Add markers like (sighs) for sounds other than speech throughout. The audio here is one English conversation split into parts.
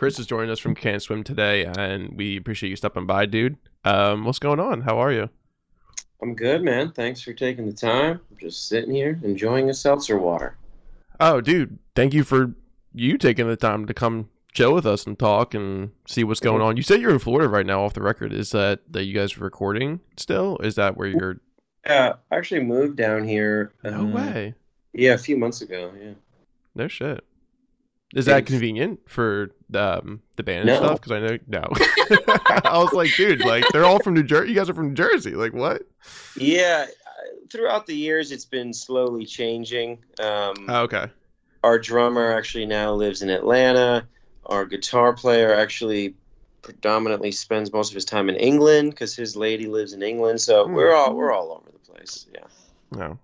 Chris is joining us from Can't Swim today, and we appreciate you stopping by, dude. Um, what's going on? How are you? I'm good, man. Thanks for taking the time. I'm just sitting here enjoying a seltzer water. Oh, dude, thank you for you taking the time to come chill with us and talk and see what's going on. You said you're in Florida right now, off the record. Is that that you guys are recording still? Is that where you're? Yeah, I actually moved down here. No uh, way. Yeah, a few months ago. Yeah. No shit. Is that It's- convenient for um, the band and stuff? Because I know no. (laughs) I was like, dude, like they're all from New Jersey. You guys are from New Jersey. Like what? Yeah. uh, Throughout the years, it's been slowly changing. Um, Oh, okay. our drummer actually now lives in Atlanta. Our guitar player actually predominantly spends most of his time in England because his lady lives in England. So Hmm. we're all we're all over the place. Yeah. No.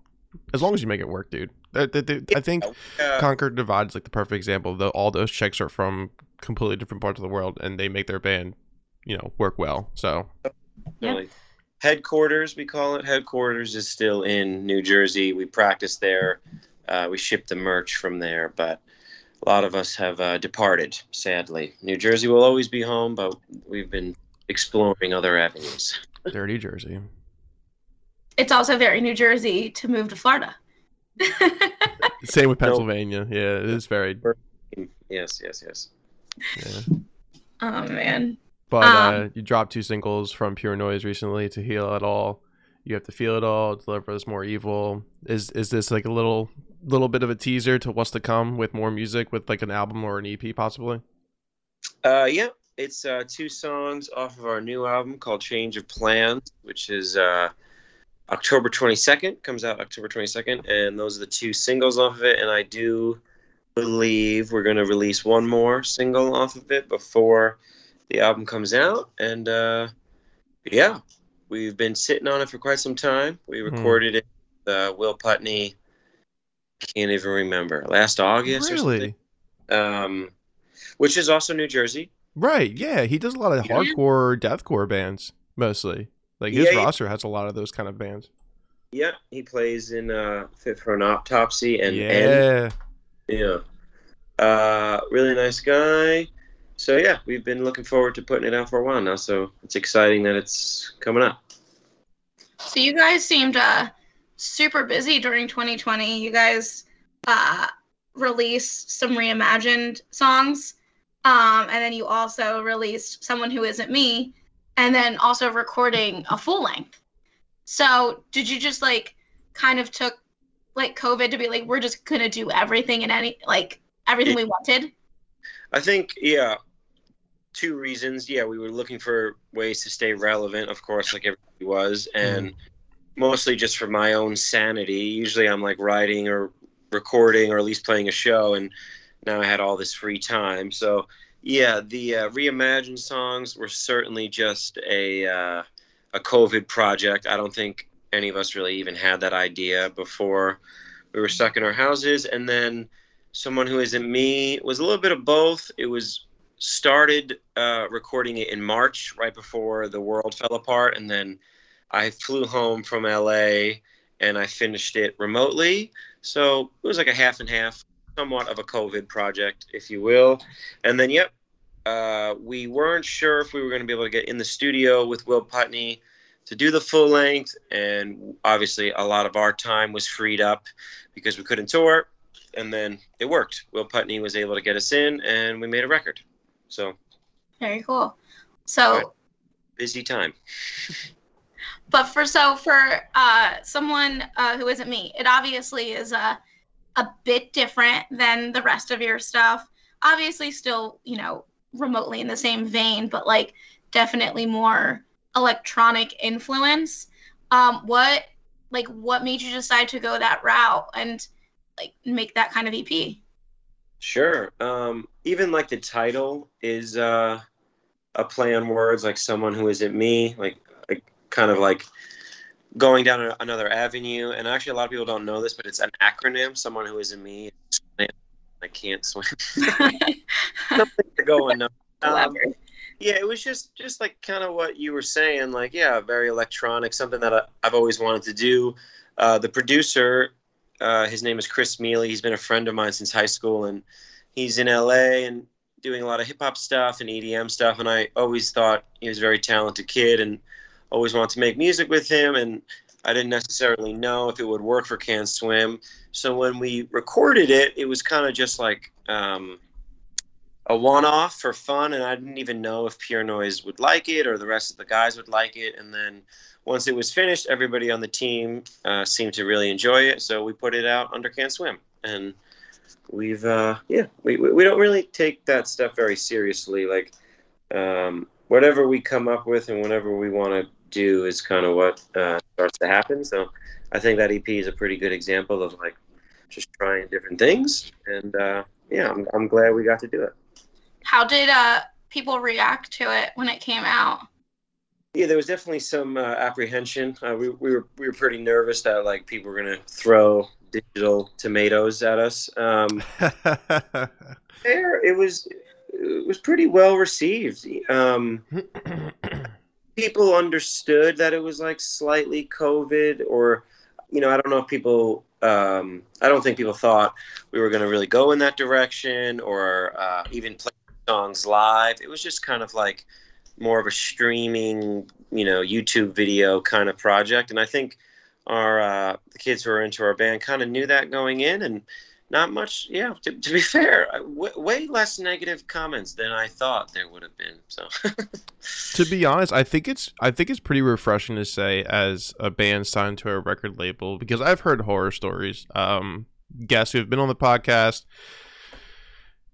As long as you make it work, dude. That, that, that- I think Uh, Conquer Divide's like the perfect example. Though all those chicks are from completely different parts of the world, and they make their band, you know, work well. So Really. Headquarters, we call it. Headquarters is still in New Jersey. We practice there. Uh, we ship the merch from there, but a lot of us have uh, departed, sadly. New Jersey will always be home, but we've been exploring other avenues. dirty Jersey. It's also very New Jersey to move to Florida. (laughs) Same with No. Pennsylvania. Yeah, it is very. Yes, yes, yes. Yeah. oh man. But Um, uh, you dropped two singles from Pure Noise recently to heal it all. You have to feel it all. Deliver us more evil. Is is this like a little little bit of a teaser to what's to come with more music with like an album or an EP possibly? Uh, yeah, it's uh, two songs off of our new album called Change of Plans, which is uh, October 22nd, comes out October 22nd, and those are the two singles off of it. And I do believe we're going to release one more single off of it before the album comes out. And uh, yeah, we've been sitting on it for quite some time. We Hmm. recorded it, with, uh, Will Putney, can't even remember, last August or something. Really? Um, which is also New Jersey. Right. Yeah, he does a lot of Yeah. hardcore deathcore bands mostly. Like his Yeah, yeah. roster has a lot of those kind of bands. Yeah, he plays in uh, Fit for an Autopsy and End. yeah. Yeah. Uh, really nice guy. So yeah, we've been looking forward to putting it out for a while now. So it's exciting that it's coming up. So you guys seemed uh super busy during 2020. You guys uh released some reimagined songs. Um and then you also released Someone Who Isn't Me and then also recording a full length. So did you just like kind of took like COVID to be like we're just gonna do everything and any like everything we wanted? I think yeah, two reasons. Yeah, we were looking for ways to stay relevant, of course, like everybody was, mm-hmm. and mostly just for my own sanity. Usually, I'm like writing or recording or at least playing a show, and now I had all this free time. So yeah, the uh, reimagined songs were certainly just a uh, a COVID project. I don't think any of us really even had that idea before we were stuck in our houses, and then someone who isn't me was a little bit of both. It was started uh, recording it in March, right before the world fell apart, and then I flew home from LA and I finished it remotely. So it was like a half and half, somewhat of a COVID project, if you will. And then, yep, uh, we weren't sure if we were going to be able to get in the studio with Will Putney to do the full length, and obviously a lot of our time was freed up because we couldn't tour and then it worked. Will Putney was able to get us in, and we made a record. So Very cool. So busy time. (laughs) but for so for uh someone uh who isn't me it obviously is a a bit different than the rest of your stuff obviously still you know remotely in the same vein but like definitely more electronic influence um what like what made you decide to go that route and like make that kind of ep Sure. Um, even like the title is uh, a play on words, like someone who isn't me, like, like kind of like going down another avenue. And actually, a lot of people don't know this, but it's an acronym. Someone who isn't me. I can't swim. (laughs) Something to go and. Um, yeah, it was just just like kind of what you were saying, like yeah, very electronic, something that I, I've always wanted to do. Uh, the producer, uh, his name is Chris Mealy. He's been a friend of mine since high school, and he's in LA. And doing a lot of hip hop stuff and EDM stuff, and I always thought he was a very talented kid, and always wanted to make music with him. And I didn't necessarily know if it would work for Can't Swim. So when we recorded it, it was kind of just like um, a one-off for fun, and I didn't even know if Pure Noise would like it or the rest of the guys would like it. And then once it was finished, everybody on the team uh, seemed to really enjoy it, so we put it out under Can't Swim, and we've uh, yeah, we we don't really take that stuff very seriously. Like um, whatever we come up with and whatever we want to do is kind of what uh, starts to happen. So I think that EP is a pretty good example of like just trying different things, and uh, yeah, I'm I'm glad we got to do it. How did uh people react to it when it came out? Yeah, there was definitely some uh, apprehension. Uh, we, we were we were pretty nervous that like people were gonna throw digital tomatoes at us. Um, (laughs) there, it was it was pretty well received. Um, (clears throat) people understood that it was like slightly COVID, or you know, I don't know if people. Um, I don't think people thought we were going to really go in that direction, or uh, even play songs live. It was just kind of like more of a streaming, you know, YouTube video kind of project. And I think our uh, the kids who are into our band kind of knew that going in, and not much. Yeah, to, to be fair, w- way less negative comments than I thought there would have been. So, (laughs) to be honest, I think it's I think it's pretty refreshing to say as a band signed to a record label because I've heard horror stories. Um, guests who have been on the podcast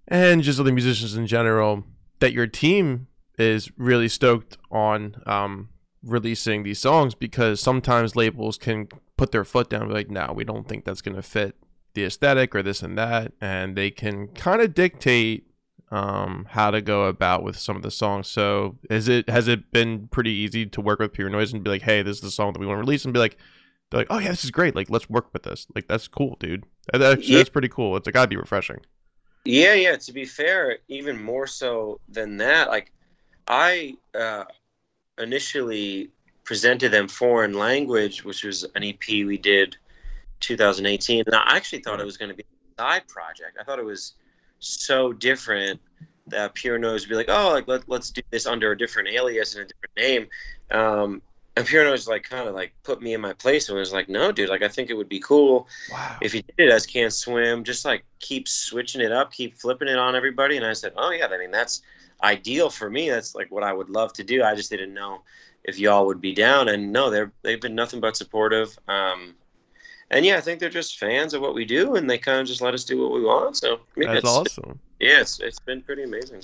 and just other musicians in general that your team is really stoked on um, releasing these songs because sometimes labels can put their foot down like, no, we don't think that's going to fit the aesthetic or this and that. And they can kind of dictate um, how to go about with some of the songs. So is it has it been pretty easy to work with Pure Noise and be like, hey, this is the song that we want to release and be like, they're like, oh yeah, this is great. Like, let's work with this. Like, that's cool, dude. That's, yeah. that's pretty cool. It's gotta be refreshing. Yeah, yeah. To be fair, even more so than that, like I uh, initially presented them foreign language, which was an EP we did 2018, and I actually thought it was going to be a side project. I thought it was so different that Pure Noise would be like, oh, like let, let's do this under a different alias and a different name. Um, and Pure Noise like kind of like put me in my place and was like, no, dude, like I think it would be cool wow. if you did it as Can't Swim, just like keep switching it up, keep flipping it on everybody. And I said, oh yeah, I mean that's ideal for me. That's like what I would love to do. I just didn't know if y'all would be down. And no, they're they've been nothing but supportive. Um, and yeah, I think they're just fans of what we do, and they kind of just let us do what we want. So I mean, that's awesome. Yeah, it's, it's been pretty amazing.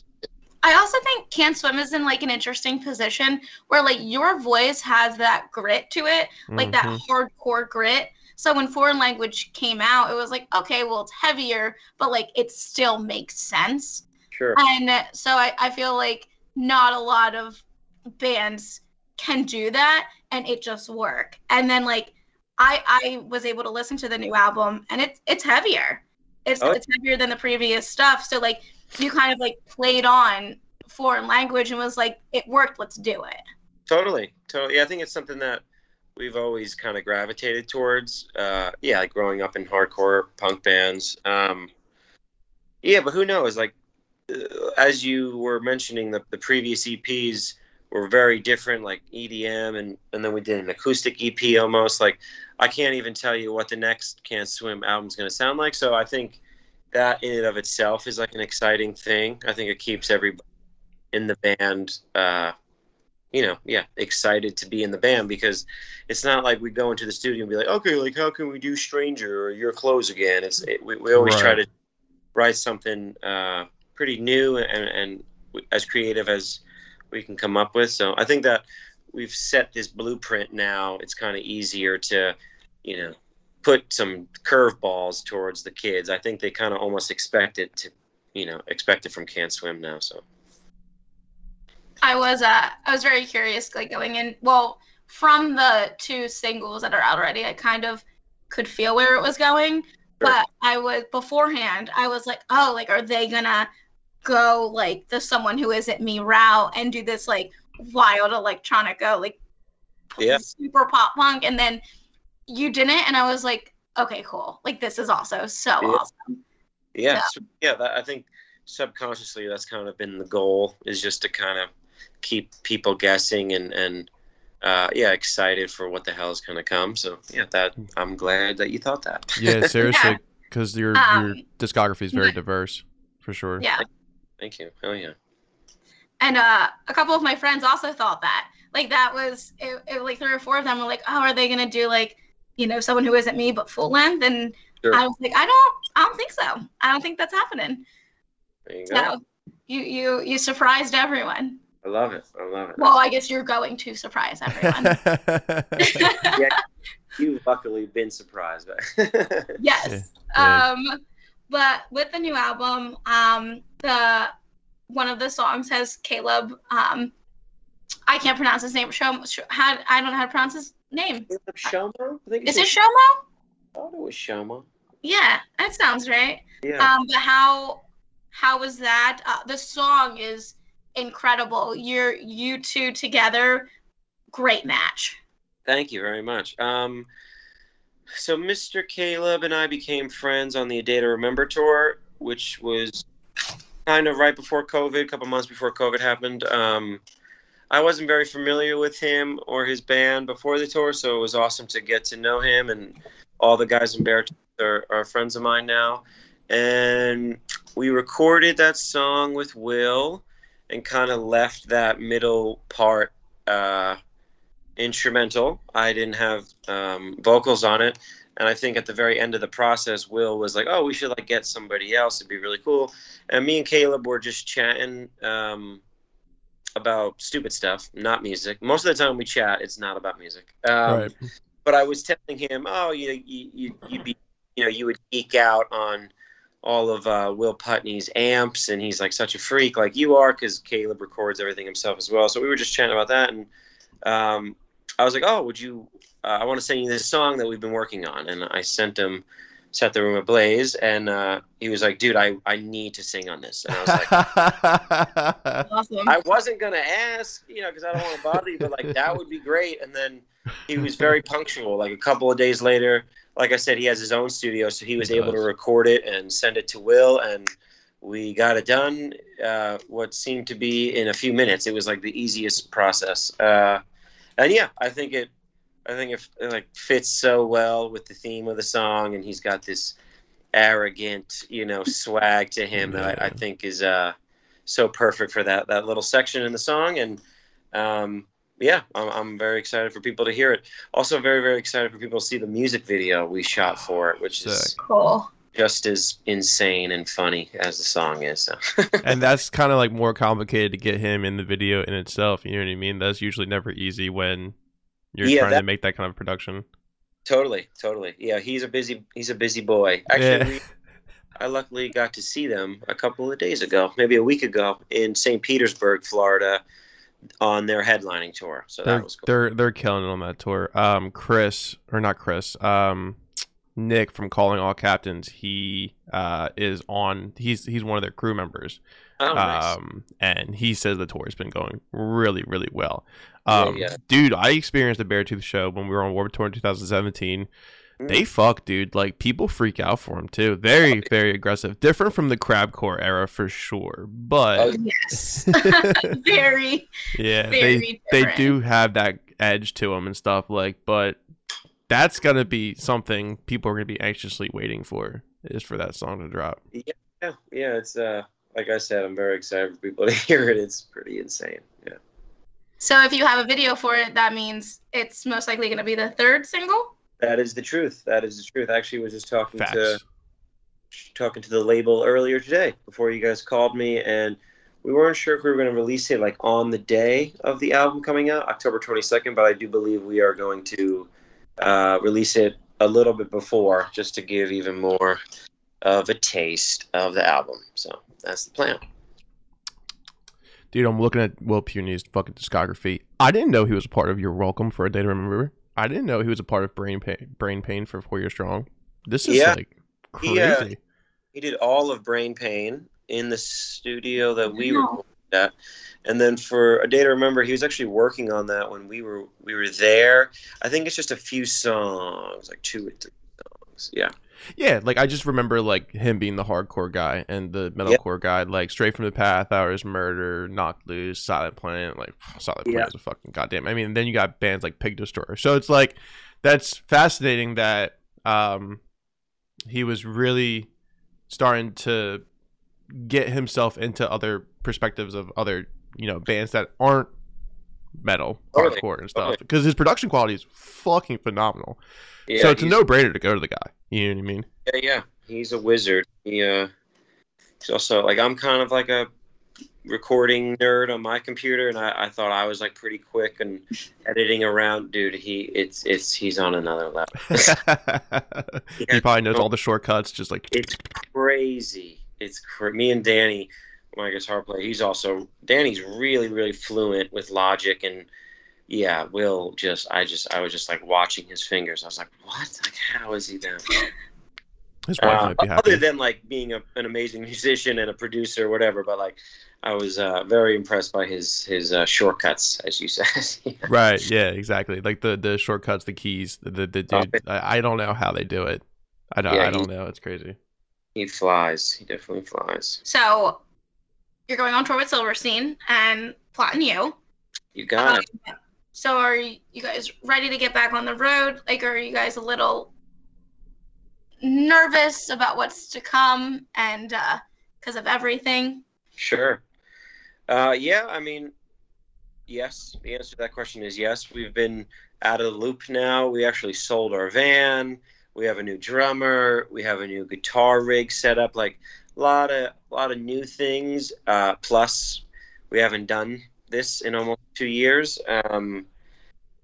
I also think Can't Swim is in like an interesting position where like your voice has that grit to it, like mm-hmm. that hardcore grit. So when foreign language came out, it was like, okay, well it's heavier, but like it still makes sense. Sure. And so I, I feel like not a lot of bands can do that and it just work. And then like I I was able to listen to the new album and it's it's heavier. It's oh. it's heavier than the previous stuff. So like you kind of like played on foreign language and was like, it worked, let's do it. Totally. Totally. Yeah, I think it's something that we've always kind of gravitated towards. Uh, yeah, like growing up in hardcore punk bands. Um, yeah, but who knows? Like, uh, as you were mentioning, the, the previous EPs were very different, like EDM, and, and then we did an acoustic EP almost. Like, I can't even tell you what the next Can't Swim album is going to sound like. So I think that in and of itself is like an exciting thing. I think it keeps everybody in the band, uh, you know, yeah, excited to be in the band because it's not like we go into the studio and be like, okay, like how can we do Stranger or Your Clothes again? It's it, we, we always right. try to write something uh, pretty new and, and as creative as we can come up with. So I think that we've set this blueprint now. It's kind of easier to, you know, put some curveballs towards the kids. I think they kind of almost expect it to, you know, expect it from Can't Swim now. So I was uh I was very curious like going in well from the two singles that are out already I kind of could feel where it was going sure. but I was beforehand I was like oh like are they gonna go like the someone who isn't me route and do this like wild electronica like yeah. super pop punk and then you didn't and I was like okay cool like this is also so yeah. awesome yeah so. yeah that, I think subconsciously that's kind of been the goal is just to kind of keep people guessing and and uh, yeah, excited for what the hell is gonna come. So yeah, that I'm glad that you thought that. Yeah, (laughs) seriously, Yeah. because your Um, your discography is very diverse, for sure. Yeah. Thank you. Oh yeah. And uh, a couple of my friends also thought that. Like that was it, it, like three or four of them were like, "Oh, are they gonna do like, you know, someone who isn't me but full length?" And Sure. I was like, "I don't, I don't think so. I don't think that's happening." There you go. So you you you surprised everyone. I love it. I love it. Well, I guess you're going to surprise everyone. (laughs) yeah, You've luckily been surprised. (laughs) yes. Yeah. Um, but with the new album, um, the one of the songs has Caleb. Um, I can't pronounce his name. Show, show how I don't know how to pronounce his name. Is it Shoma? I think Is it's it Shomo? I thought it was Shoma. Yeah, that sounds right. Yeah. Um, but how how was that? Uh, the song is incredible. You're you two together, great match. Thank you very much. Um, so Mr. Caleb and I became friends on the A Day to Remember tour, which was kind of right before COVID, a couple months before COVID happened. Um, I wasn't very familiar with him or his band before the tour, so it was awesome to get to know him. And all the guys in Bear are, are friends of mine now. And we recorded that song with Will and kind of left that middle part uh, instrumental. I didn't have um, vocals on it, and I think at the very end of the process, Will was like, "Oh, we should like get somebody else. It'd be really cool." And me and Caleb were just chatting um, about stupid stuff, not music. Most of the time we chat, it's not about music. Um, right. but I was telling him, "Oh, you you you you'd be, you know, you would geek out on." all of uh, Will Putney's amps, and he's like such a freak, like you are, because Caleb records everything himself as well. So we were just chatting about that, and um, I was like, "Oh, would you? Uh, I want to send you this song that we've been working on." And I sent him, set the room ablaze, and uh, he was like, "Dude, I I need to sing on this." And I was like, (laughs) Awesome. I wasn't gonna ask, you know, because I don't want to bother you, but like that would be great. And then he was very punctual. Like a couple of days later, like I said, he has his own studio, so he was He able to record it and send it to Will, and we got it done. Uh, what seemed to be in a few minutes. It was like the easiest process. Uh, and yeah, I think it, I think it, it like fits so well with the theme of the song, and he's got this arrogant, you know, swag to him that I, I think is uh so perfect for that that little section in the song. And um yeah I'm, I'm very excited for people to hear it. Also very very excited for people to see the music video we shot for it which is cool. Just as insane and funny as the song is so. (laughs) and that's kind of like more complicated to get him in the video in itself. You know what I mean? That's usually never easy when you're Yeah, trying that- to make that kind of production. totally totally yeah he's a busy he's a busy boy actually Yeah. we, i luckily got to see them a couple of days ago maybe a week ago in st petersburg florida on their headlining tour so They're that was cool they're they're killing it on that tour. Um, Chris or not Chris. Um, Nick from Calling All Captains. He uh is on. He's he's one of their crew members. oh, nice. Um, and he says the tour has been going really, really well. Um, yeah. dude, I experienced the Beartooth show when we were on Warped Tour in 2017. Mm. They fuck, dude. Like people freak out for him too. Very, very aggressive. Different from the Crabcore era for sure, but Oh, Yes. (laughs) (laughs) very, yeah, very they they do have that edge to them and stuff. Like, but that's gonna be something people are gonna be anxiously waiting for. Is for that song to drop. Yeah, yeah, it's uh like I said, I'm very excited for people to (laughs) hear it. It's pretty insane. Yeah. So if you have a video for it, that means it's most likely going to be the third single. That is the truth. That is the truth. I actually was just talking Facts. to talking to the label earlier today before you guys called me and we weren't sure if we were going to release it like on the day of the album coming out, October 22nd, but I do believe we are going to uh, release it a little bit before just to give even more of a taste of the album. So that's the plan. Dude, I'm looking at Will Putney's fucking discography. I didn't know he was a part of You're Welcome for a Day to Remember. I didn't know he was a part of Brain Pain, Brain Pain for Four Years Strong. This is Yeah. like crazy. He, uh, He did all of Brain Pain in the studio that we Wow. recorded at. And then for a day to remember, he was actually working on that when we were we were there. I think it's just a few songs, like two or three songs. Yeah. Yeah, like I just remember like him being the hardcore guy and the metalcore guy, like Stray from the Path, Hours Murder, Knocked Loose, Silent Planet. Like (sighs) Silent Planet Yeah. is a fucking goddamn. I mean, then you got bands like Pig Destroyer. So it's like that's fascinating that um he was really starting to get himself into other perspectives of other you know bands that aren't metal Totally, hardcore and stuff totally. because his production quality is fucking phenomenal Yeah, so it's a no-brainer to go to the guy you know what i mean Yeah, yeah, he's a wizard. He uh, he's also like I'm kind of like a recording nerd on my computer, and I, I thought I was like pretty quick and editing around. Dude, he it's it's he's on another level. (laughs) he probably knows all the shortcuts just like It's crazy. It's cra- me and Danny, my guitar player. He's also Danny's really really fluent with Logic and. Yeah, Will just I just I was just like watching his fingers. I was like, "What? Like, how is he doing? his wife Uh, might be happy other than like being a, an amazing musician and a producer or whatever, but like I was uh, very impressed by his his uh, shortcuts, as you (laughs) said. right yeah exactly like the the shortcuts the keys the the, the dude I, I don't know how they do it i don't Yeah, i don't he- know it's crazy he flies. He definitely flies. So you're going on tour with Silverstein and Plot In You. You got it. Um, so are you guys ready to get back on the road? Like, are you guys a little nervous about what's to come and because of everything? Sure. Uh, yeah, I mean, yes. The answer to that question is yes. We've been out of the loop now. We actually sold our van. We have a new drummer. We have a new guitar rig set up. Like a lot of a lot of new things. Uh, plus, we haven't done this in almost two years. Um,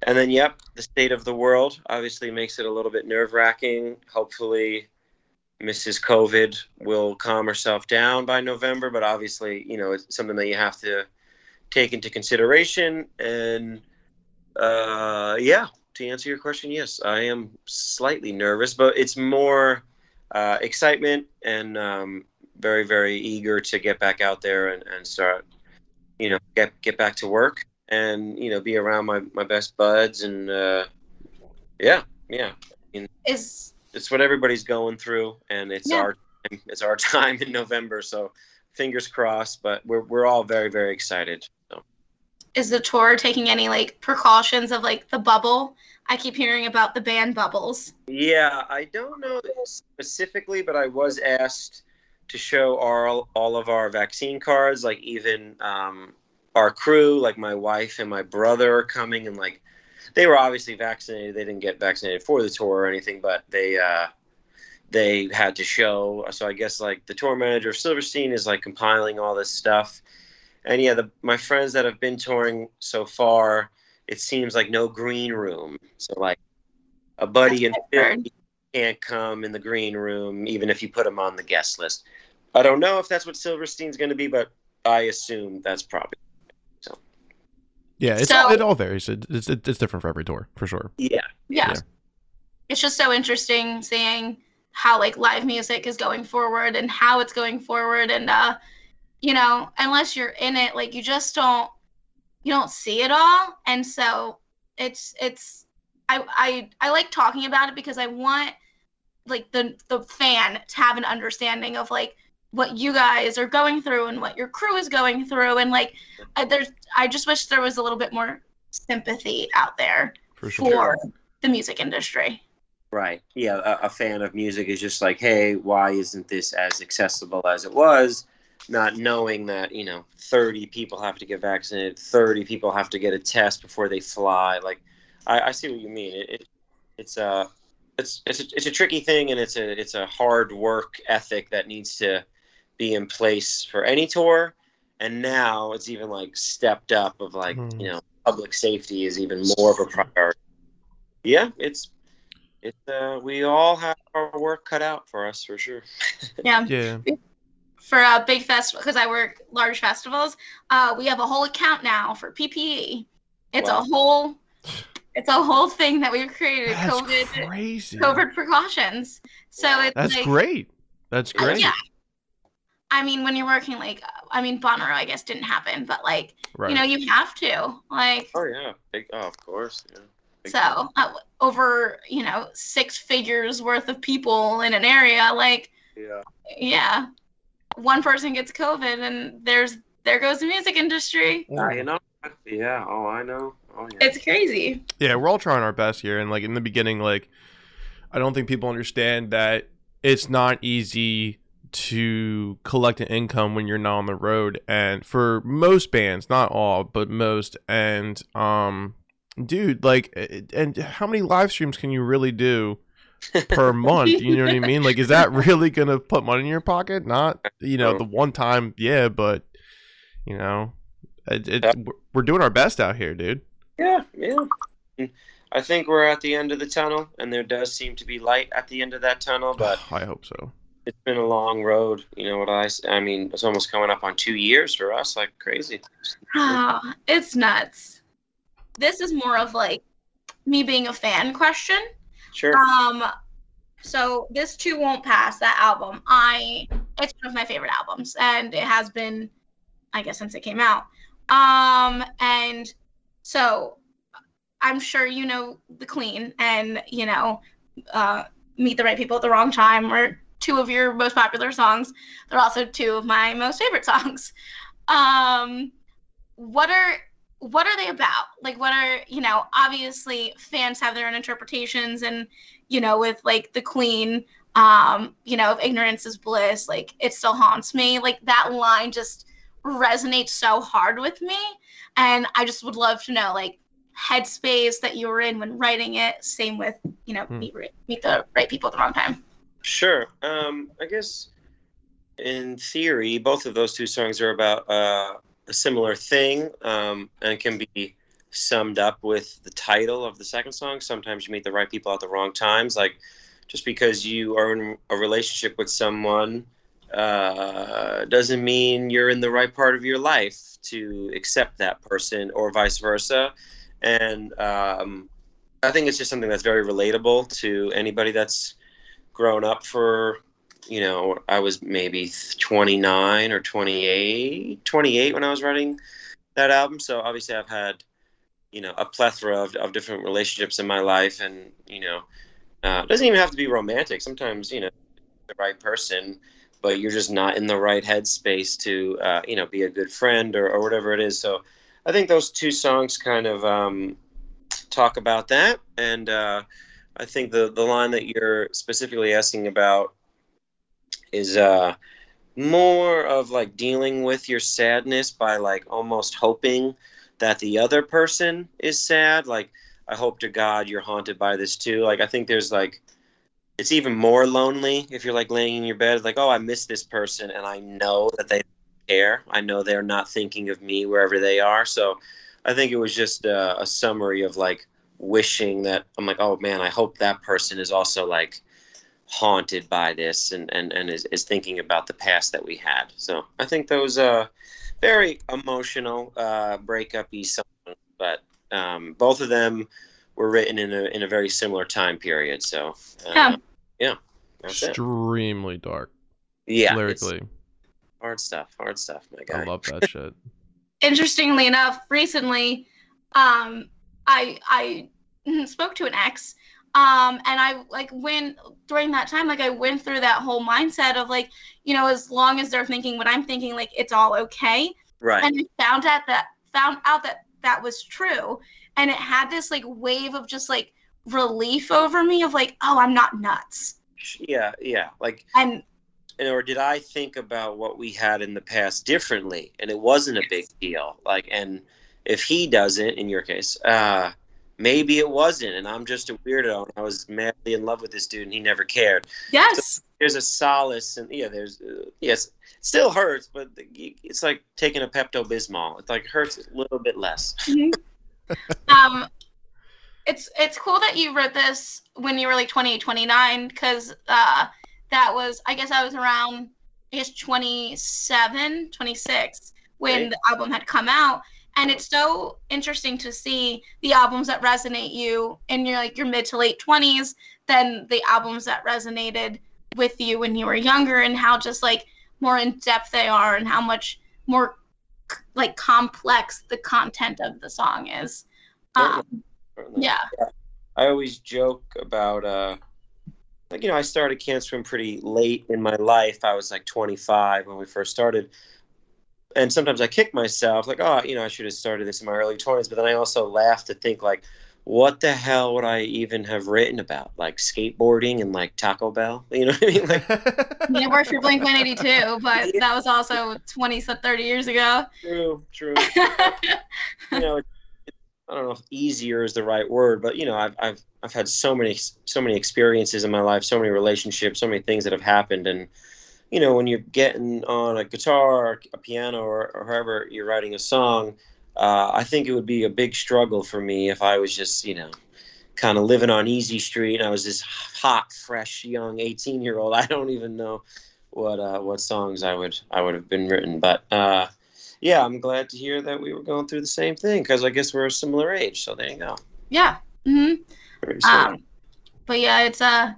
and then, yep, the state of the world obviously makes it a little bit nerve wracking. Hopefully, Mrs. COVID will calm herself down by November, but obviously, you know, it's something that you have to take into consideration. And uh, yeah, to answer your question, yes, I am slightly nervous, but it's more uh, excitement and um, very, very eager to get back out there and, and start, you know, get get back to work and you know be around my my best buds and uh, yeah, yeah Is it's what everybody's going through and it's Yeah. our time it's our (laughs) time in november so fingers crossed but we're, we're all very very excited so is the tour taking any like precautions of like the bubble? I keep hearing about the band bubbles. yeah i don't know specifically but i was asked to show all, all of our vaccine cards like even um, our crew like my wife and my brother are coming and like they were obviously vaccinated they didn't get vaccinated for the tour or anything but they uh, they had to show. So I guess like the tour manager of Silverstein is like compiling all this stuff. And yeah, the my friends that have been touring so far, it seems like no green room. So like a buddy in That's Philly can't come in the green room even if you put him on the guest list. I don't know if that's what Silverstein's going to be, but I assume that's probably so. yeah it's So- it all varies it, it's it's different for every tour for sure yeah. Yeah. Yeah. It's just so interesting seeing how like live music is going forward and how it's going forward and uh you know, unless you're in it, like you just don't you don't see it all. And so it's it's I I I like talking about it because I want like the the fan to have an understanding of like what you guys are going through and what your crew is going through and like I, there's I just wish there was a little bit more sympathy out there for sure for the music industry. Right. Yeah. A, a fan of music is just like, hey, why isn't this as accessible as it was? Not knowing that, you know, 30 people have to get vaccinated, 30 people have to get a test before they fly. Like, I, I see what you mean. It, it it's a, it's, it's a, it's a tricky thing and it's a, it's a hard work ethic that needs to be in place for any tour. And now it's even like stepped up of like, Mhm. you know, public safety is even more of a priority. Yeah, it's it's uh we all have our work cut out for us for sure. (laughs) Yeah. yeah For a big festival, because I work large festivals, uh, we have a whole account now for PPE. It's Wow. a whole, it's a whole thing that we've created. that's COVID, crazy COVID precautions. So it's that's like, great that's uh, great Yeah. I mean, when you're working like, I mean, Bonnaroo, I guess didn't happen, but like, right you know, you have to like, Oh yeah, big oh of course. Yeah. So uh, over you know six figures worth of people in an area, like Yeah. yeah, one person gets COVID and there's there goes the music industry. Ah, you know. Yeah. Oh, I know. Oh, yeah. It's crazy. Yeah, we're all trying our best here, and like in the beginning, like I don't think people understand that it's not easy to collect an income when you're not on the road, and for most bands, not all, but most, and um, dude, like, and how many live streams can you really do? (laughs) per month you know what i mean like is that (laughs) really gonna put money in your pocket not you know the one time yeah but you know it, it, we're doing our best out here dude Yeah, yeah. I think we're at the end of the tunnel, and there does seem to be light at the end of that tunnel, (sighs) but i hope so it's been a long road. You know what I? I mean, it's almost coming up on two years for us, like crazy. Oh, (sighs) it's nuts. This is more of like me being a fan question. Sure. Um, so this too won't pass. That album, I it's one of my favorite albums, and it has been, I guess, since it came out. Um, and so I'm sure you know the Queen, and you know, uh, Meet the Right People at the Wrong Time, or two of your most popular songs. They're also two of my most favorite (laughs) songs. Um, what are what are they about? Like, what are you know? Obviously, fans have their own interpretations, and you know, with like the Queen, um, you know, if ignorance is bliss, like it still haunts me. Like that line just resonates so hard with me, and I just would love to know like headspace that you were in when writing it. Same with you know, Hmm. meet meet the right people at the wrong time. Sure. Um, I guess in theory, both of those two songs are about uh, a similar thing um, and can be summed up with the title of the second song. Sometimes you meet the right people at the wrong times. Like, just because you are in a relationship with someone uh, doesn't mean you're in the right part of your life to accept that person or vice versa. And um, I think it's just something that's very relatable to anybody that's grown up for you know i was maybe 29 or 28 28 when i was writing that album so obviously i've had you know a plethora of, of different relationships in my life and you know uh, it doesn't even have to be romantic sometimes you know the right person but you're just not in the right headspace to uh, you know be a good friend or, or whatever it is. So i think those two songs kind of um, talk about that. And uh, I think the the line that you're specifically asking about is uh more of like dealing with your sadness by like almost hoping that the other person is sad. Like I hope to god you're haunted by this too. Like I think there's like it's even more lonely if you're like laying in your bed like oh I miss this person and I know that they care I know they're not thinking of me wherever they are so I think it was just a, a summary of like wishing that I'm like, oh man, I hope that person is also like haunted by this and, and, and is, is thinking about the past that we had. So I think those uh very emotional uh breakup-y songs, but um, both of them were written in a in a very similar time period. So uh, Yeah. yeah, that's it. extremely dark Yeah, lyrically hard stuff, hard stuff, my i love that (laughs) shit interestingly enough, recently, um, I I (laughs) spoke to an ex, um, and I like went during that time, like I went through that whole mindset of like, you know, as long as they're thinking what I'm thinking, like it's all okay, Right. and I found out that found out that that was true, and it had this like wave of just like relief over me of like, oh, I'm not nuts, yeah, yeah. Like and and or did I think about what we had in the past differently and it wasn't a big deal? Like, and if he doesn't, in your case, uh, maybe it wasn't, and I'm just a weirdo. And I was madly in love with this dude, and he never cared. yes, There's a solace, and yeah, there's uh, yes, still hurts, but it's like taking a Pepto Bismol. It like hurts a little bit less. (laughs) um it's it's cool that you wrote this when you were like 28 29 because uh that was i guess i was around i guess 27 26 when Right. the album had come out and it's so interesting to see the albums that resonate you in your like your mid to late 20s than the albums that resonated with you when you were younger and how just like more in depth they are and how much more like complex the content of the song is um, certainly. Yeah. I always joke about uh like you know I started Can't Swim pretty late in my life. I was like 25 when we first started. And sometimes I kick myself like, oh, you know, I should have started this in my early 20s, but then I also laugh to think like what the hell would I even have written about? Like skateboarding and like Taco Bell? (laughs) You know what I mean? Like You worked for Blink 182, but that was also 20, 30 years ago. true, true. (laughs) you know, I don't know if easier is the right word, but you know, I've I've I've had so many so many experiences in my life, so many relationships, so many things that have happened, and you know, when you're getting on a guitar, or a piano, or, or however you're writing a song, uh, I think it would be a big struggle for me if I was just you know, kind of living on easy street and I was this hot, fresh, young 18 year old. I don't even know what uh, what songs I would I would have been written, but. Uh, yeah, I'm glad to hear that we were going through the same thing because I guess we're a similar age. So there you go. yeah. hmm Um, but yeah, it's uh,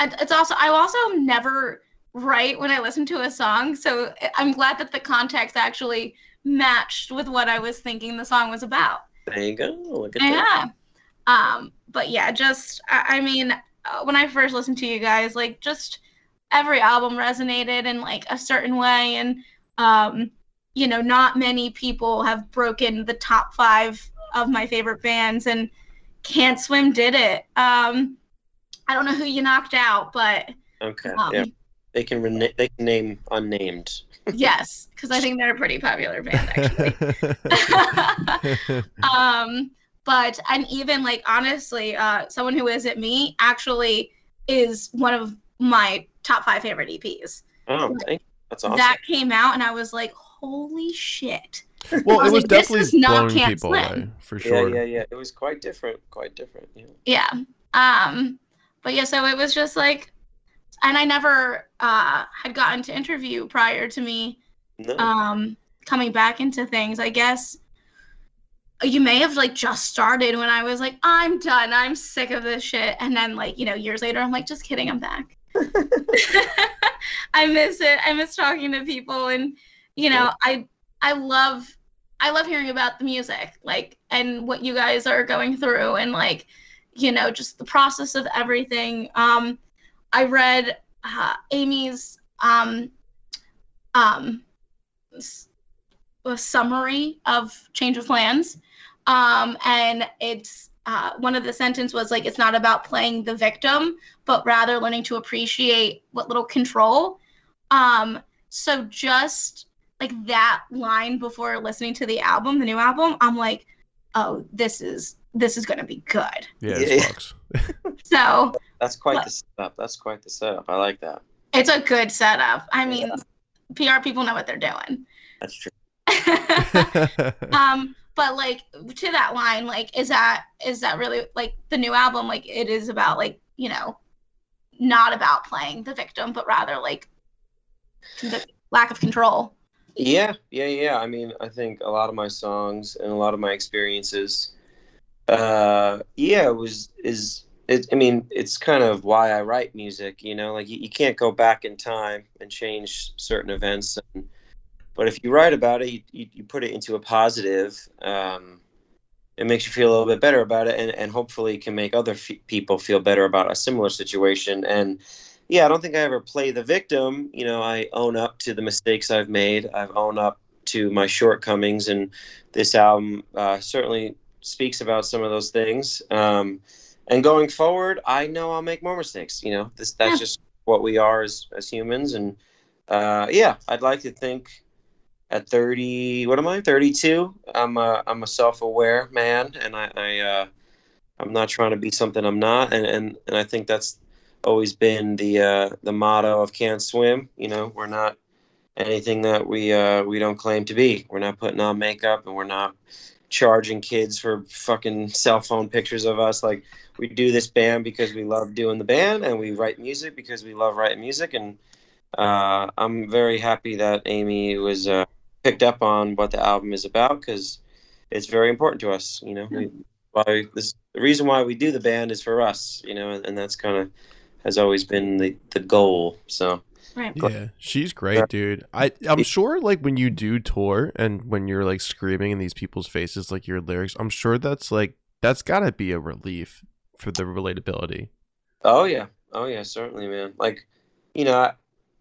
it's also I also never write when I listen to a song, so I'm glad that the context actually matched with what I was thinking the song was about. there you go. Look at that. Yeah. Um, but yeah, just I, I mean, uh, when I first listened to you guys, like just every album resonated in like a certain way, and um, you know, not many people have broken the top five of my favorite bands, and Can't Swim did it. Um, I don't know who you knocked out, but Okay. um, yeah. They can rena- they can name unnamed. Yes, because I think they're a pretty popular band actually. (laughs) um but and even like honestly uh someone who isn't me actually is one of my top five favorite eps Oh, thank you. That's awesome. that came out and i was like holy shit well, it was was like, this definitely is not blowing Can't people Swim. away for yeah, sure. yeah, yeah. It was quite different. Quite different. Yeah. yeah um but yeah so it was just like and i never uh had gotten to interview prior to me No. um coming back into things. I guess you may have like just started when i was like i'm done. I'm sick of this shit. And then like you know years later i'm like just kidding. I'm back. (laughs) (laughs) I miss it. I miss talking to people. And you know i i love i love hearing about the music like and what you guys are going through and like you know just the process of everything. Um i read uh, amy's um um s- a summary of change of plans. Um and it's uh, one of the sentence was like it's not about playing the victim but rather learning to appreciate what little control. Um so just like that line before listening to the album the new album i'm like oh this is this is going to be good. Yeah, Yeah. (laughs) so That's quite What? the setup. That's quite the setup. I like that. it's a good setup i mean pr people know what they're doing That's true. (laughs) um but like to that line like is that is that really like the new album like it is about like you know not about playing the victim but rather like the lack of control Yeah, yeah, yeah. I mean, I think a lot of my songs and a lot of my experiences, uh, yeah, it was is it. I mean, it's kind of why I write music. You know, like you, you can't go back in time and change certain events. And, but if you write about it, you, you, you put it into a positive. Um, it makes you feel a little bit better about it, and, and hopefully can make other f- people feel better about a similar situation. And yeah, I don't think I ever play the victim. You know, I own up to the mistakes I've made. I've owned up to my shortcomings, and this album uh, certainly speaks about some of those things. Um, and going forward, I know I'll make more mistakes. You know, this that's Yeah. just what we are as as humans. And uh, yeah, I'd like to think at 30, what am I? 32. I'm a I'm a self aware man, and I, I uh, I'm not trying to be something I'm not. And and and I think that's always been the uh, the motto of Can't Swim. You know, we're not anything that we uh, we don't claim to be. We're not putting on makeup, and we're not charging kids for fucking cell phone pictures of us. Like we do this band because we love doing the band, and we write music because we love writing music. And uh, I'm very happy that Amy was uh, picked up on what the album is about because it's very important to us. You know, we, why this the reason why we do the band is for us. You know, and, and that's kind of has always been the the goal. So right Yeah, she's great, dude. I I'm sure like when you do tour and when you're like screaming in these people's faces like your lyrics, I'm sure that's like that's got to be a relief for the relatability. Oh yeah, oh yeah, certainly, man. Like, you know, I,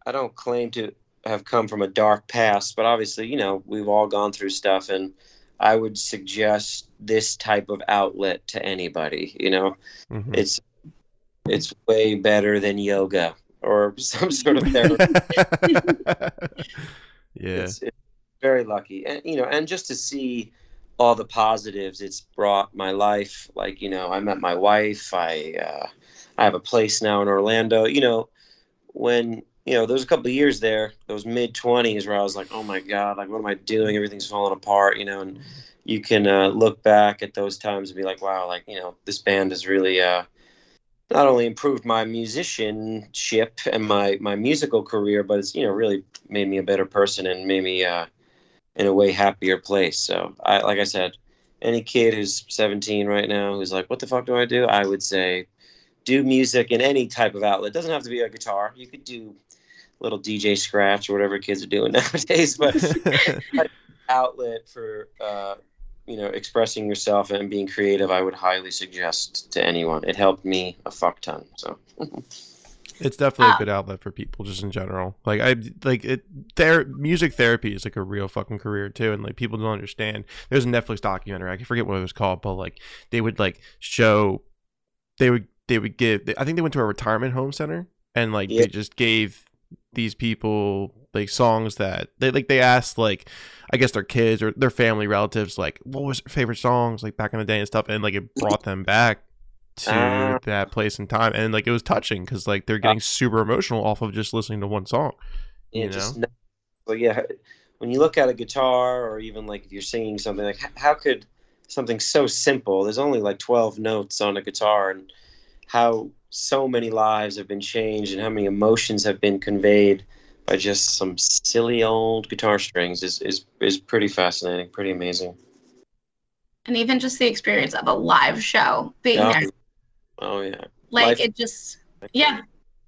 I don't claim to have come from a dark past, but obviously, you know, we've all gone through stuff, and I would suggest this type of outlet to anybody. You know, Mhm. it's it's way better than yoga or (laughs) some sort of therapy. (laughs) yeah. it's, it's very lucky and you know and just to see all the positives it's brought my life like you know i met my wife i uh, i have a place now in orlando you know when you know there's a couple of years there those mid 20s where i was like oh my god like what am i doing everything's falling apart you know and you can uh, look back at those times and be like wow like you know this band is really uh, not only improved my musicianship and my my musical career, but it's you know really made me a better person and made me uh, in a way happier place. So I like I said, any kid who's 17 right now who's like, what the fuck do I do? I would say, do music in any type of outlet. It doesn't have to be a guitar. You could do little DJ scratch or whatever kids are doing (laughs) nowadays, but (laughs) (laughs) outlet for uh, you know expressing yourself and being creative i would highly suggest to anyone it helped me a fuck ton so (laughs) It's definitely Uh, a good outlet for people just in general. Like I like it ther- music therapy is like a real fucking career too and like people don't understand. There's a Netflix documentary, I can forget what it was called, but like they would like show they would they would give I think they went to a retirement home center and like Yeah. they just gave these people like songs that they like they asked like I guess their kids or their family relatives like what was their favorite songs like back in the day and stuff? And like it brought them back to Ah. that place and time. And like it was touching because like they're getting super emotional off of just listening to one song yeah You just know- so yeah when you look at a guitar or even like if you're singing something like how could something so simple there's only like 12 notes on a guitar and how so many lives have been changed and how many emotions have been conveyed by just some silly old guitar strings is is, is pretty fascinating pretty amazing and even just the experience of a live show being Yeah. there oh yeah like Live- it just yeah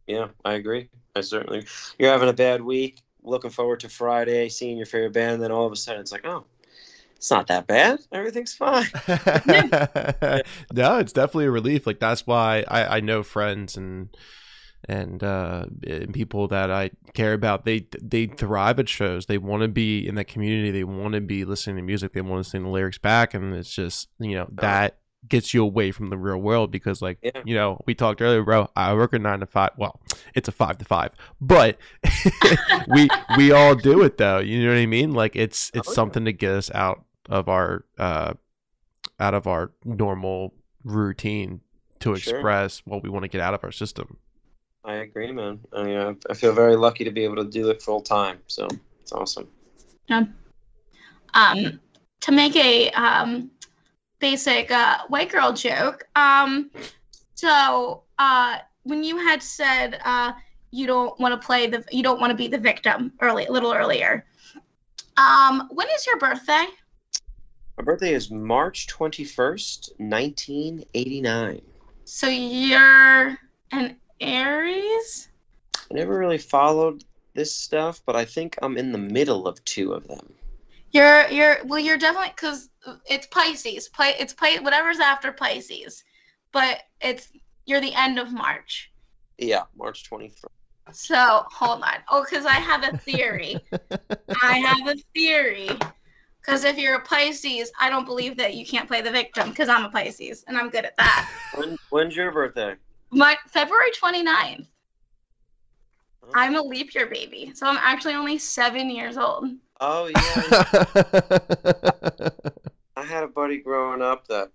Yeah, I agree. I certainly. You're having a bad week, looking forward to Friday, seeing your favorite band, then all of a sudden it's like, oh, it's not that bad. Everything's fine. (laughs) (laughs) no it's definitely a relief like that's why I I know friends and and uh and people that I care about they they thrive at shows. They want to be in that community. They want to be listening to music. They want to sing the lyrics back. And it's just you know that gets you away from the real world because like Yeah. you know we talked earlier bro i work a nine to five well it's a five to five but (laughs) we we all do it though. You know what i mean? Like it's it's Oh, yeah. something to get us out of our uh out of our normal routine to Sure. express what we want to get out of our system I agree, man. I, uh, I feel very lucky to be able to do it full time. So it's awesome. um to make a um basic uh white girl joke um so uh when you had said uh you don't want to play the you don't want to be the victim early a little earlier um when is your birthday My birthday is March 21st, 1989. so you're an aries I never really followed this stuff, but I think I'm in the middle of two of them. you're you're well you're definitely because it's pisces play it's play whatever's after pisces but it's you're the end of march Yeah, March 21st. So hold on. Oh, because I have a theory. (laughs) I have a theory. Because if you're a Pisces, I don't believe that you can't play the victim because I'm a Pisces and I'm good at that. When, when's your birthday? My February 29th. Oh. I'm a leap year baby. So I'm actually only seven years old. Oh (laughs) yeah, I had a buddy growing up that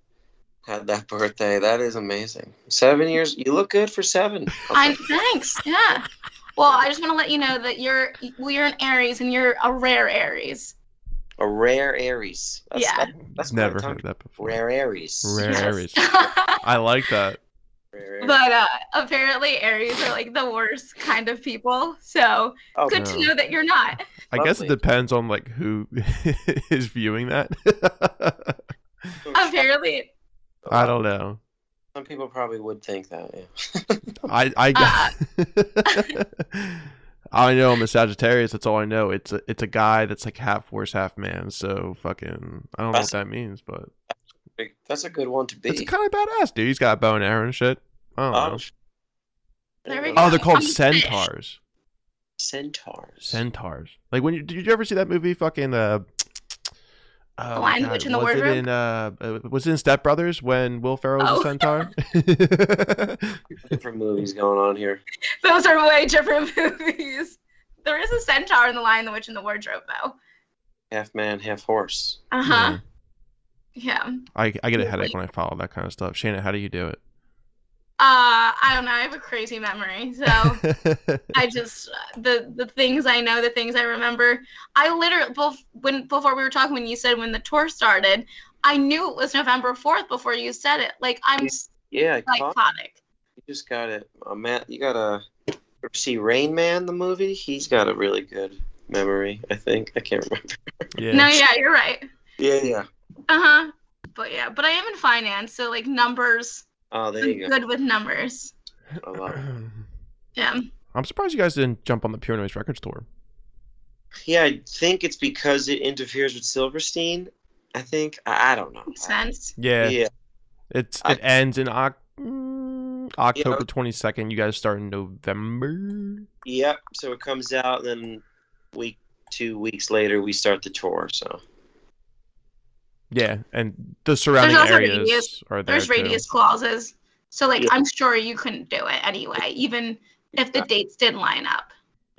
had that birthday. That is amazing. Seven years. You look good for seven. I thanks. Yeah. Well, I just want to let you know that you're well, you're an Aries and you're a rare Aries. a rare Aries. That's, Yeah. that- that's never heard that before Rare Aries. Rare Yes. Aries. (laughs) i like that Rare Aries. But uh, apparently Aries are like the worst kind of people. So oh, good no. to know that you're not. i guess it depends on like who (laughs) is viewing that (laughs) Apparently, i don't know Some people probably would think that. Yeah. I I (laughs) I know I'm a Sagittarius. That's all I know. It's a it's a guy that's like half horse, half man. So fucking I don't know what that means, but that's a good one to be. It's kind of badass, dude. He's got a bow and arrow and shit. I don't know. Oh, There we Oh, they're called I'm finished. centaurs. Centaurs. Centaurs. Like when you did you ever see that movie? Fucking uh. Oh, Lion, the God, Witch, and the was it Wardrobe? in uh, uh, was it in Step Brothers when Will Ferrell was Oh. a centaur? (laughs) (laughs) Different movies going on here. Those are way different (laughs) movies. There is a centaur in The Lion, the Witch, and the Wardrobe, though. Half man, half horse. Uh huh. Yeah. I I get a headache when I follow that kind of stuff. Shana, how do you do it? Uh, I don't know. I have a crazy memory, so (laughs) I just the the things I know, the things I remember. I literally both when before we were talking when you said when the tour started, I knew it was November fourth before you said it. Like I'm Yeah, Con- psychotic. you just got it. Uh, Matt, you got to see Rain Man, the movie. He's got a really good memory. I think I can't remember. yeah. No, yeah, you're right. Yeah, yeah. Uh huh. But yeah, but I am in finance, so like numbers. Oh, there I'm you go. good with numbers. I love it. Yeah. I'm surprised you guys didn't jump on the Pure Noise Records tour. Yeah, I think it's because it interferes with Silverstein. I think I, I don't know. Makes sense. Yeah, Yeah, it's I- it ends in Oc- mm, October 22nd. You guys start in November. Yep. So it comes out, and then week two weeks later we start the tour. So Yeah, and the surrounding areas radius- are there There's too. radius clauses, so like Yeah. I'm sure you couldn't do it anyway, even if the dates didn't line up.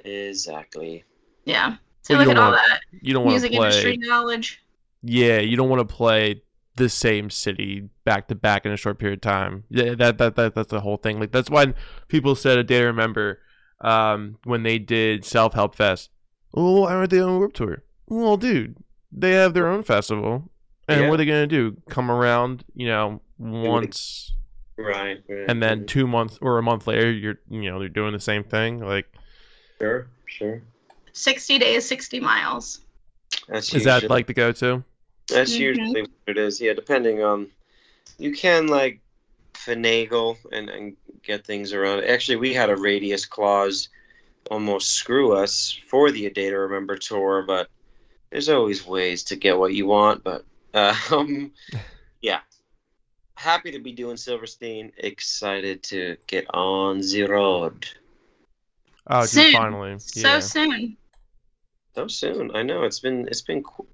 exactly. Yeah. So Well, look at don't all want- that You don't want music to play. industry knowledge. Yeah, you don't want to play the same city back to back in a short period of time. Yeah, that that, that that's the whole thing. Like that's why people said a day to remember um, when they did Self Help Fest. Oh, why aren't they on Warp Tour? Well, dude, they have their own festival, and Yeah. what are they gonna do? Come around, you know, once, Right. right. and then two months or a month later, you're you know they're doing the same thing. Like, sure, sure. 60 days, 60 miles. That's is that like the go to? That's Mhm. usually what it is. Yeah, depending on you can like finagle and, and get things around. Actually, we had a radius clause almost screw us for the A Day to Remember tour, but there's always ways to get what you want. But um, (laughs) yeah, happy to be doing Silverstein. Excited to get on the road Oh, dude, Soon. finally, So yeah. soon. so soon. I know it's been it's been qu-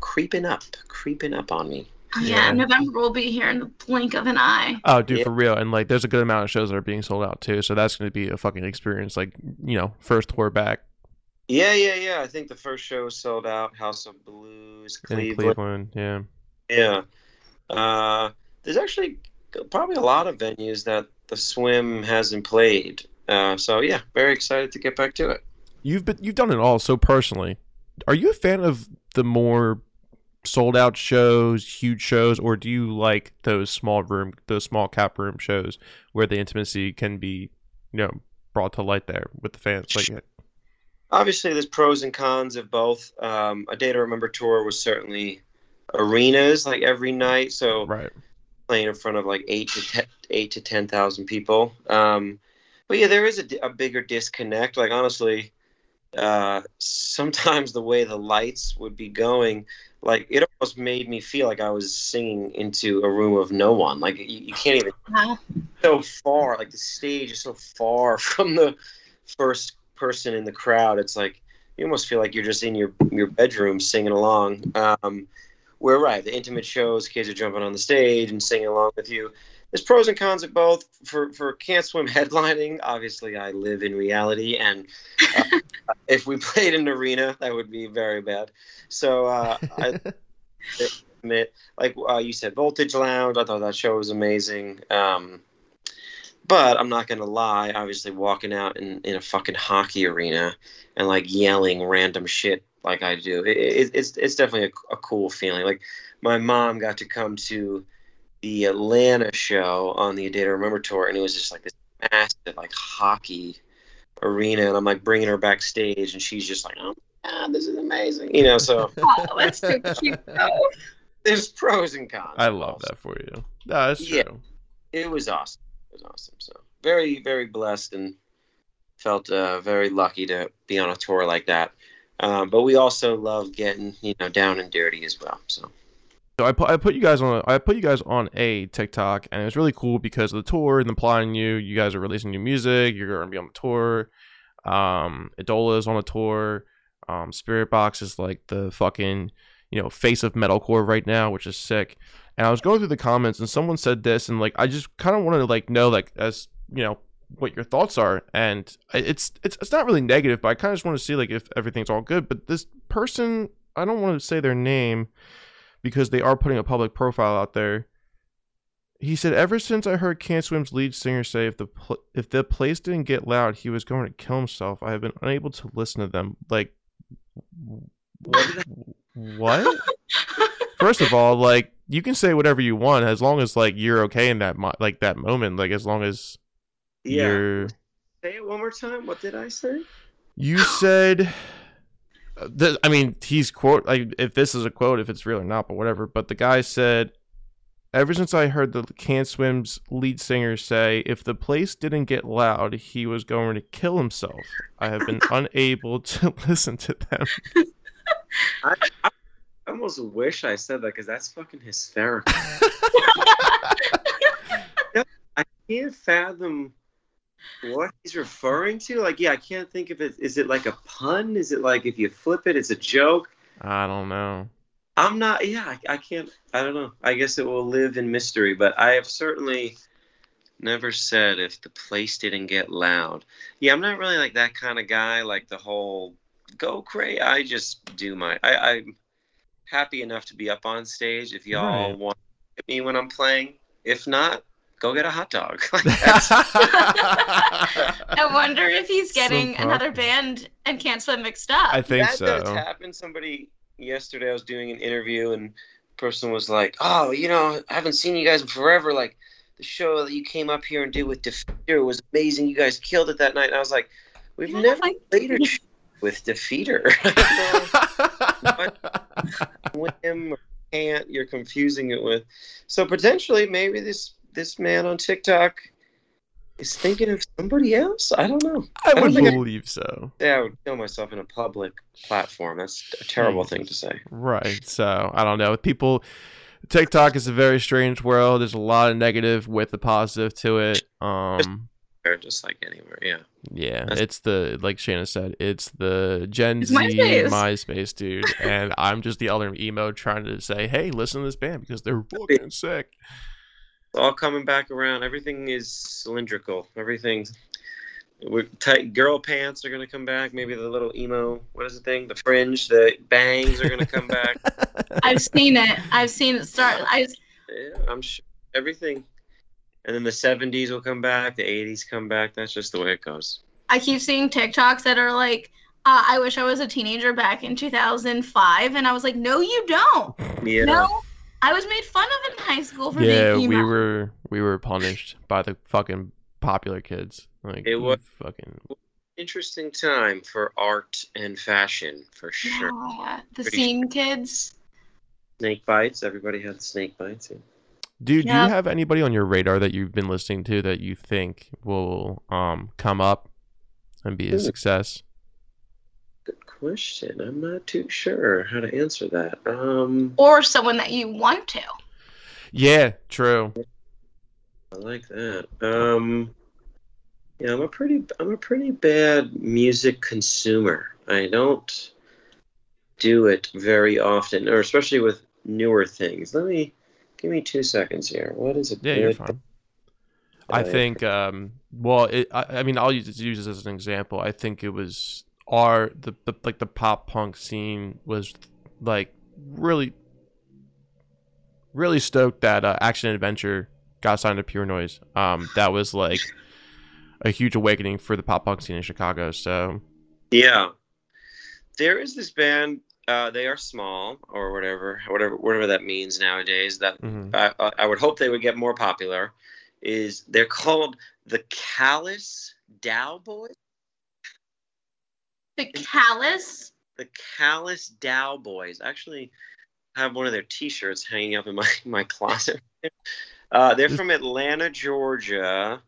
creeping up, creeping up on me. Oh, yeah. Yeah. November will be here in the blink of an eye. Oh, dude, Yeah. for real. And like, there's a good amount of shows that are being sold out too. So that's going to be a fucking experience. Like, you know, first tour back Yeah, yeah, yeah. I think the first show was sold out. House of Blues, Cleveland. Cleveland. Yeah. Yeah. Uh, there's actually probably a lot of venues that the swim hasn't played. Uh, so yeah, very excited to get back to it. You've been you've done it all. So personally, are you a fan of the more sold out shows, huge shows, or do you like those small room, those small cap room shows where the intimacy can be, you know, brought to light there with the fans? Like, Obviously, there's pros and cons of both. Um, a Day to Remember tour was certainly arenas like every night, so right. playing in front of like eight to ten, eight to ten thousand people. Um, but yeah, there is a, a bigger disconnect. Like honestly, uh, sometimes the way the lights would be going, like it almost made me feel like I was singing into a room of no one. Like you, you can't even so far. Like the stage is so far (laughs) from the first person in the crowd. It's like you almost feel like you're just in your your bedroom singing along. Um, where right, the intimate shows, kids are jumping on the stage and singing along with you. There's pros and cons of both. For for can't swim headlining, obviously I live in reality, and uh, (laughs) if we played in an arena, that would be very bad. So uh, I (laughs) admit, like uh, you said, Voltage Lounge. I thought that show was amazing. Um, but I'm not gonna lie. Obviously, walking out in, in a fucking hockey arena and like yelling random shit like I do, it, it, it's it's definitely a, a cool feeling. Like my mom got to come to the Atlanta show on the A Day to Remember tour, and it was just like this massive like hockey arena, and I'm like bringing her backstage, and she's just like, "Oh my god, this is amazing," you know. So (laughs) Oh, that's so cute. though. (laughs) there's pros and cons. I love that for you. No, that's Yeah. true. It was awesome. It was awesome. So very, very blessed and felt uh, very lucky to be on a tour like that. Um, but we also love getting you know down and dirty as well. So So I put I put you guys on a, I put you guys on a TikTok, and it was really cool because of the tour and the Plot In You. You guys are releasing new music. You're gonna be on the tour. Um, Idola is on a tour. Um, Spiritbox is like the fucking you know face of metalcore right now, which is sick. And I was going through the comments, and someone said this, and like I just kind of wanted to like know like as you know what your thoughts are. And it's it's it's not really negative but i kind of just want to see like if everything's all good. But this person i don't want to say their name because they are putting a public profile out there. He said ever since i heard can't swim's lead singer say if the pl- if the place didn't get loud he was going to kill himself i have been unable to listen to them. Like what? First of all like you can say whatever you want as long as like you're okay in that mo- like that moment like as long as Yeah. you're Say it one more time. What did I say? You said, uh, th- I mean, he's quote like if this is a quote, if it's real or not, but whatever. But the guy said, ever since I heard the Can't Swim's lead singer say, if the place didn't get loud, he was going to kill himself. I have been (laughs) unable to (laughs) listen to them. I, I almost wish I said that because that's fucking hysterical. (laughs) I can't fathom what he's referring to. Like, yeah, I can't think of it. Is it like a pun? Is it like if you flip it, it's a joke? I don't know. I'm not. Yeah, I, I can't. I don't know. I guess it will live in mystery. But I have certainly never said if the place didn't get loud. Yeah, I'm not really like that kind of guy. Like the whole go crazy. I just do my. I, I'm happy enough to be up on stage. If y'all Right. want me when I'm playing, if not, go get a hot dog. (laughs) Like, (laughs) I wonder if he's getting proper. another band and can't swim mixed up. I think that so. does happen. Somebody yesterday, I was doing an interview, and person was like, "Oh, you know, I haven't seen you guys in forever. Like the show that you came up here and did with Defeater was amazing. You guys killed it that night." And I was like, "We've Yeah, never like- played a show (laughs) with Defeater. (laughs) Whim or can't. You're confusing it with. So potentially, maybe this this man on TikTok." Is thinking of somebody else? I don't know. I don't would think I- believe so. Yeah, I would kill myself in a public platform. That's a terrible thing to say. Right. So I don't know. People TikTok is a very strange world. There's a lot of negative with the positive to it. Um Or just like anywhere, yeah. yeah, That's- it's the like Shanna said, it's the Gen It's Z MySpace. MySpace dude. (laughs) and I'm just the elder emo trying to say, Hey, listen to this band because they're fucking sick. It's all coming back around. Everything is cylindrical. Everything's we're tight. Girl pants are gonna come back. Maybe the little emo. What is the thing? The fringe. The bangs are gonna come back. (laughs) I've seen it. I've seen it start. I Yeah, I'm sure everything. And then the '70s will come back. The '80s come back. That's just the way it goes. I keep seeing TikToks that are like, uh, "I wish I was a teenager back in 2005," and I was like, "No, you don't. Yeah. No, I was made fun of in high school for yeah, being emo." we were we were punished by the fucking popular kids. Like It was- fucking Interesting time for art and fashion, for sure. Yeah, the Pretty scene kids. Snake bites. Everybody had snake bites. Yeah. Dude, do Yeah. you have anybody on your radar that you've been listening to that you think will um come up and be a Ooh. success? Good question. I'm not too sure how to answer that. Um, Or someone that you want to. Yeah, true. I like that. Um, yeah, I'm a pretty, I'm a pretty bad music consumer. I don't do it very often, or especially with newer things. Let me give me two seconds here. What is it? Yeah, you're fine. I think um well it I, I mean I'll use, use this as an example. I think it was our the, the like the pop punk scene was like really really stoked that uh, Action Adventure got signed to Pure Noise. Um that was like a huge awakening for the pop punk scene in Chicago. So Yeah, there is this band. Uh, they are small, or whatever, whatever, whatever that means nowadays. That mhm. I, I- I would hope they would get more popular. Is they're called the Callous Dow Boys? The Callous. The Callous Daoboys. I actually have one of their T-shirts hanging up in my (laughs) my closet. Uh, they're from Atlanta, Georgia,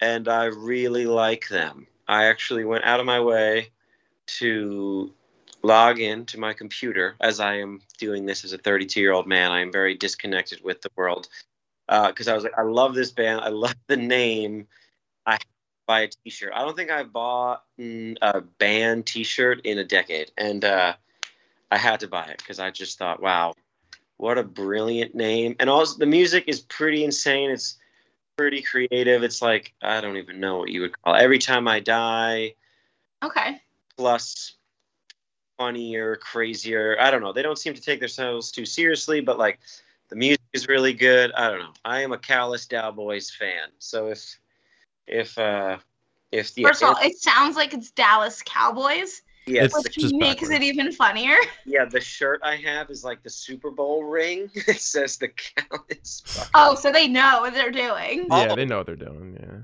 and I really like them. I actually went out of my way to log in to my computer as I am doing this as a 32 year old man. I am very disconnected with the world because uh, I was like, I love this band. I love the name. I buy a T-shirt. I don't think I bought a band T-shirt in a decade, and uh, I had to buy it because I just thought, wow, what a brilliant name! And also, the music is pretty insane. It's pretty creative. It's like I don't even know what you would call. It. Every time I die. Okay. Plus funnier, crazier. I don't know. They don't seem to take themselves too seriously, but like the music is really good. I don't know. I am a Callous Daoboys fan, so if if uh if the first of all, it sounds like it's Dallas Cowboys. Yeah, which makes backwards. it even funnier. Yeah, the shirt I have is like the Super Bowl ring. (laughs) it says the Callous. Oh, so they know what they're doing. Yeah, they know what they're doing. Yeah,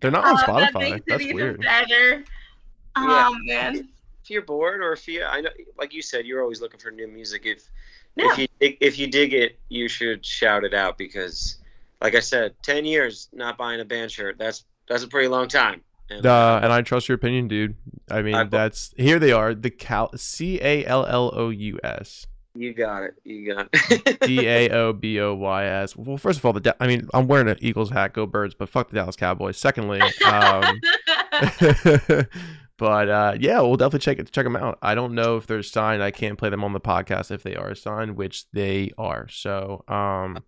they're not on oh, Spotify. That That's weird. Better. Oh yeah. man if you're bored or if you, I know, like you said, you're always looking for new music. If yeah. if you if you dig it, you should shout it out because, like I said, ten years not buying a band shirt. That's that's a pretty long time. And, uh, and I trust your opinion, dude. I mean, I, that's here they are. The Cal C A L L O U S. You got it. You got it. D A (laughs) O B O Y S. Well, first of all, the I mean, I'm wearing an Eagles hat. Go Birds! But fuck the Dallas Cowboys. Secondly, um, (laughs) (laughs) But uh, yeah, we'll definitely check it, check them out. I don't know if they're signed. I can't play them on the podcast if they are signed, which they are. So, um,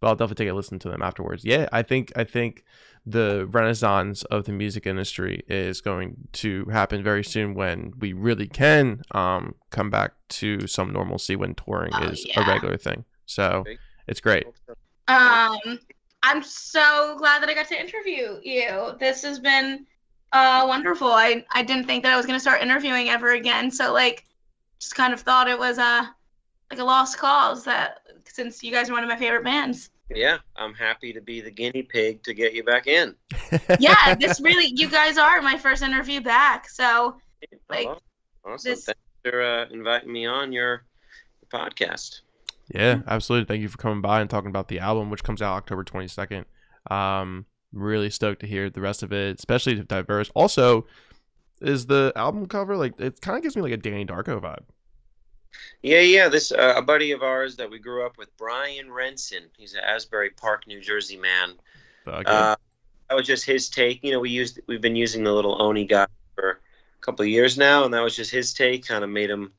but I'll definitely take a listen to them afterwards. Yeah, I think I think the renaissance of the music industry is going to happen very soon when we really can um, come back to some normalcy when touring oh, is yeah. a regular thing. So it's great. Um, I'm so glad that I got to interview you. This has been uh, wonderful. I I didn't think that I was gonna start interviewing ever again. So like, just kind of thought it was a uh, like a lost cause that since you guys are one of my favorite bands. Yeah, I'm happy to be the guinea pig to get you back in. (laughs) yeah, this really you guys are my first interview back. So like, awesome. This... Thanks for uh, inviting me on your, your podcast. Yeah, absolutely. Thank you for coming by and talking about the album, which comes out October 22nd. Um, really stoked to hear the rest of it, especially diverse. Also, is the album cover like it kind of gives me like a Donnie Darko vibe. Yeah, yeah. This uh, a buddy of ours that we grew up with, Brian Renson. He's an Asbury Park, New Jersey man. Okay. Uh, that was just his take. You know, we used we've been using the little Oni guy for a couple of years now, and that was just his take. Kind of made him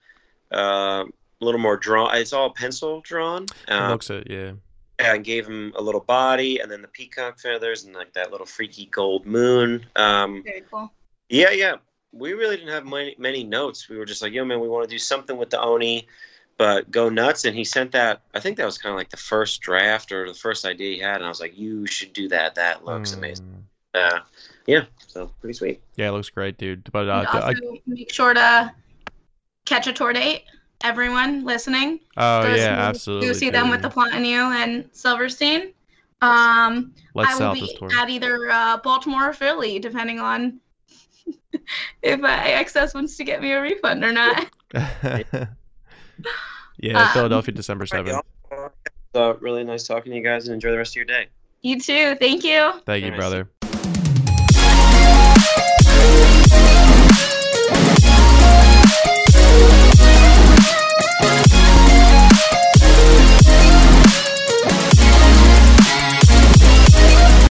uh, a little more drawn. It's all pencil drawn. Um, looks it, yeah and gave him a little body and then the peacock feathers and like that little freaky gold moon. Um, Very cool. Yeah, yeah. We really didn't have many, many notes. We were just like, yo, man, we want to do something with the Oni, but go nuts. And he sent that. I think that was kind of like the first draft or the first idea he had. And I was like, you should do that. That looks mm. amazing. Uh, yeah, so pretty sweet. Yeah, it looks great, dude. But uh, also I, make sure to catch a tour date everyone listening. Oh go yeah, see, absolutely. Go see them with the Plot-In-You and Silverstein. Um, Let's I will be at either uh, Baltimore or Philly, depending on (laughs) if uh, AXS wants to get me a refund or not. (laughs) yeah, um, Philadelphia, December seventh. So really nice talking to you guys, and enjoy the rest of your day. You too. Thank you. Thank you, brother.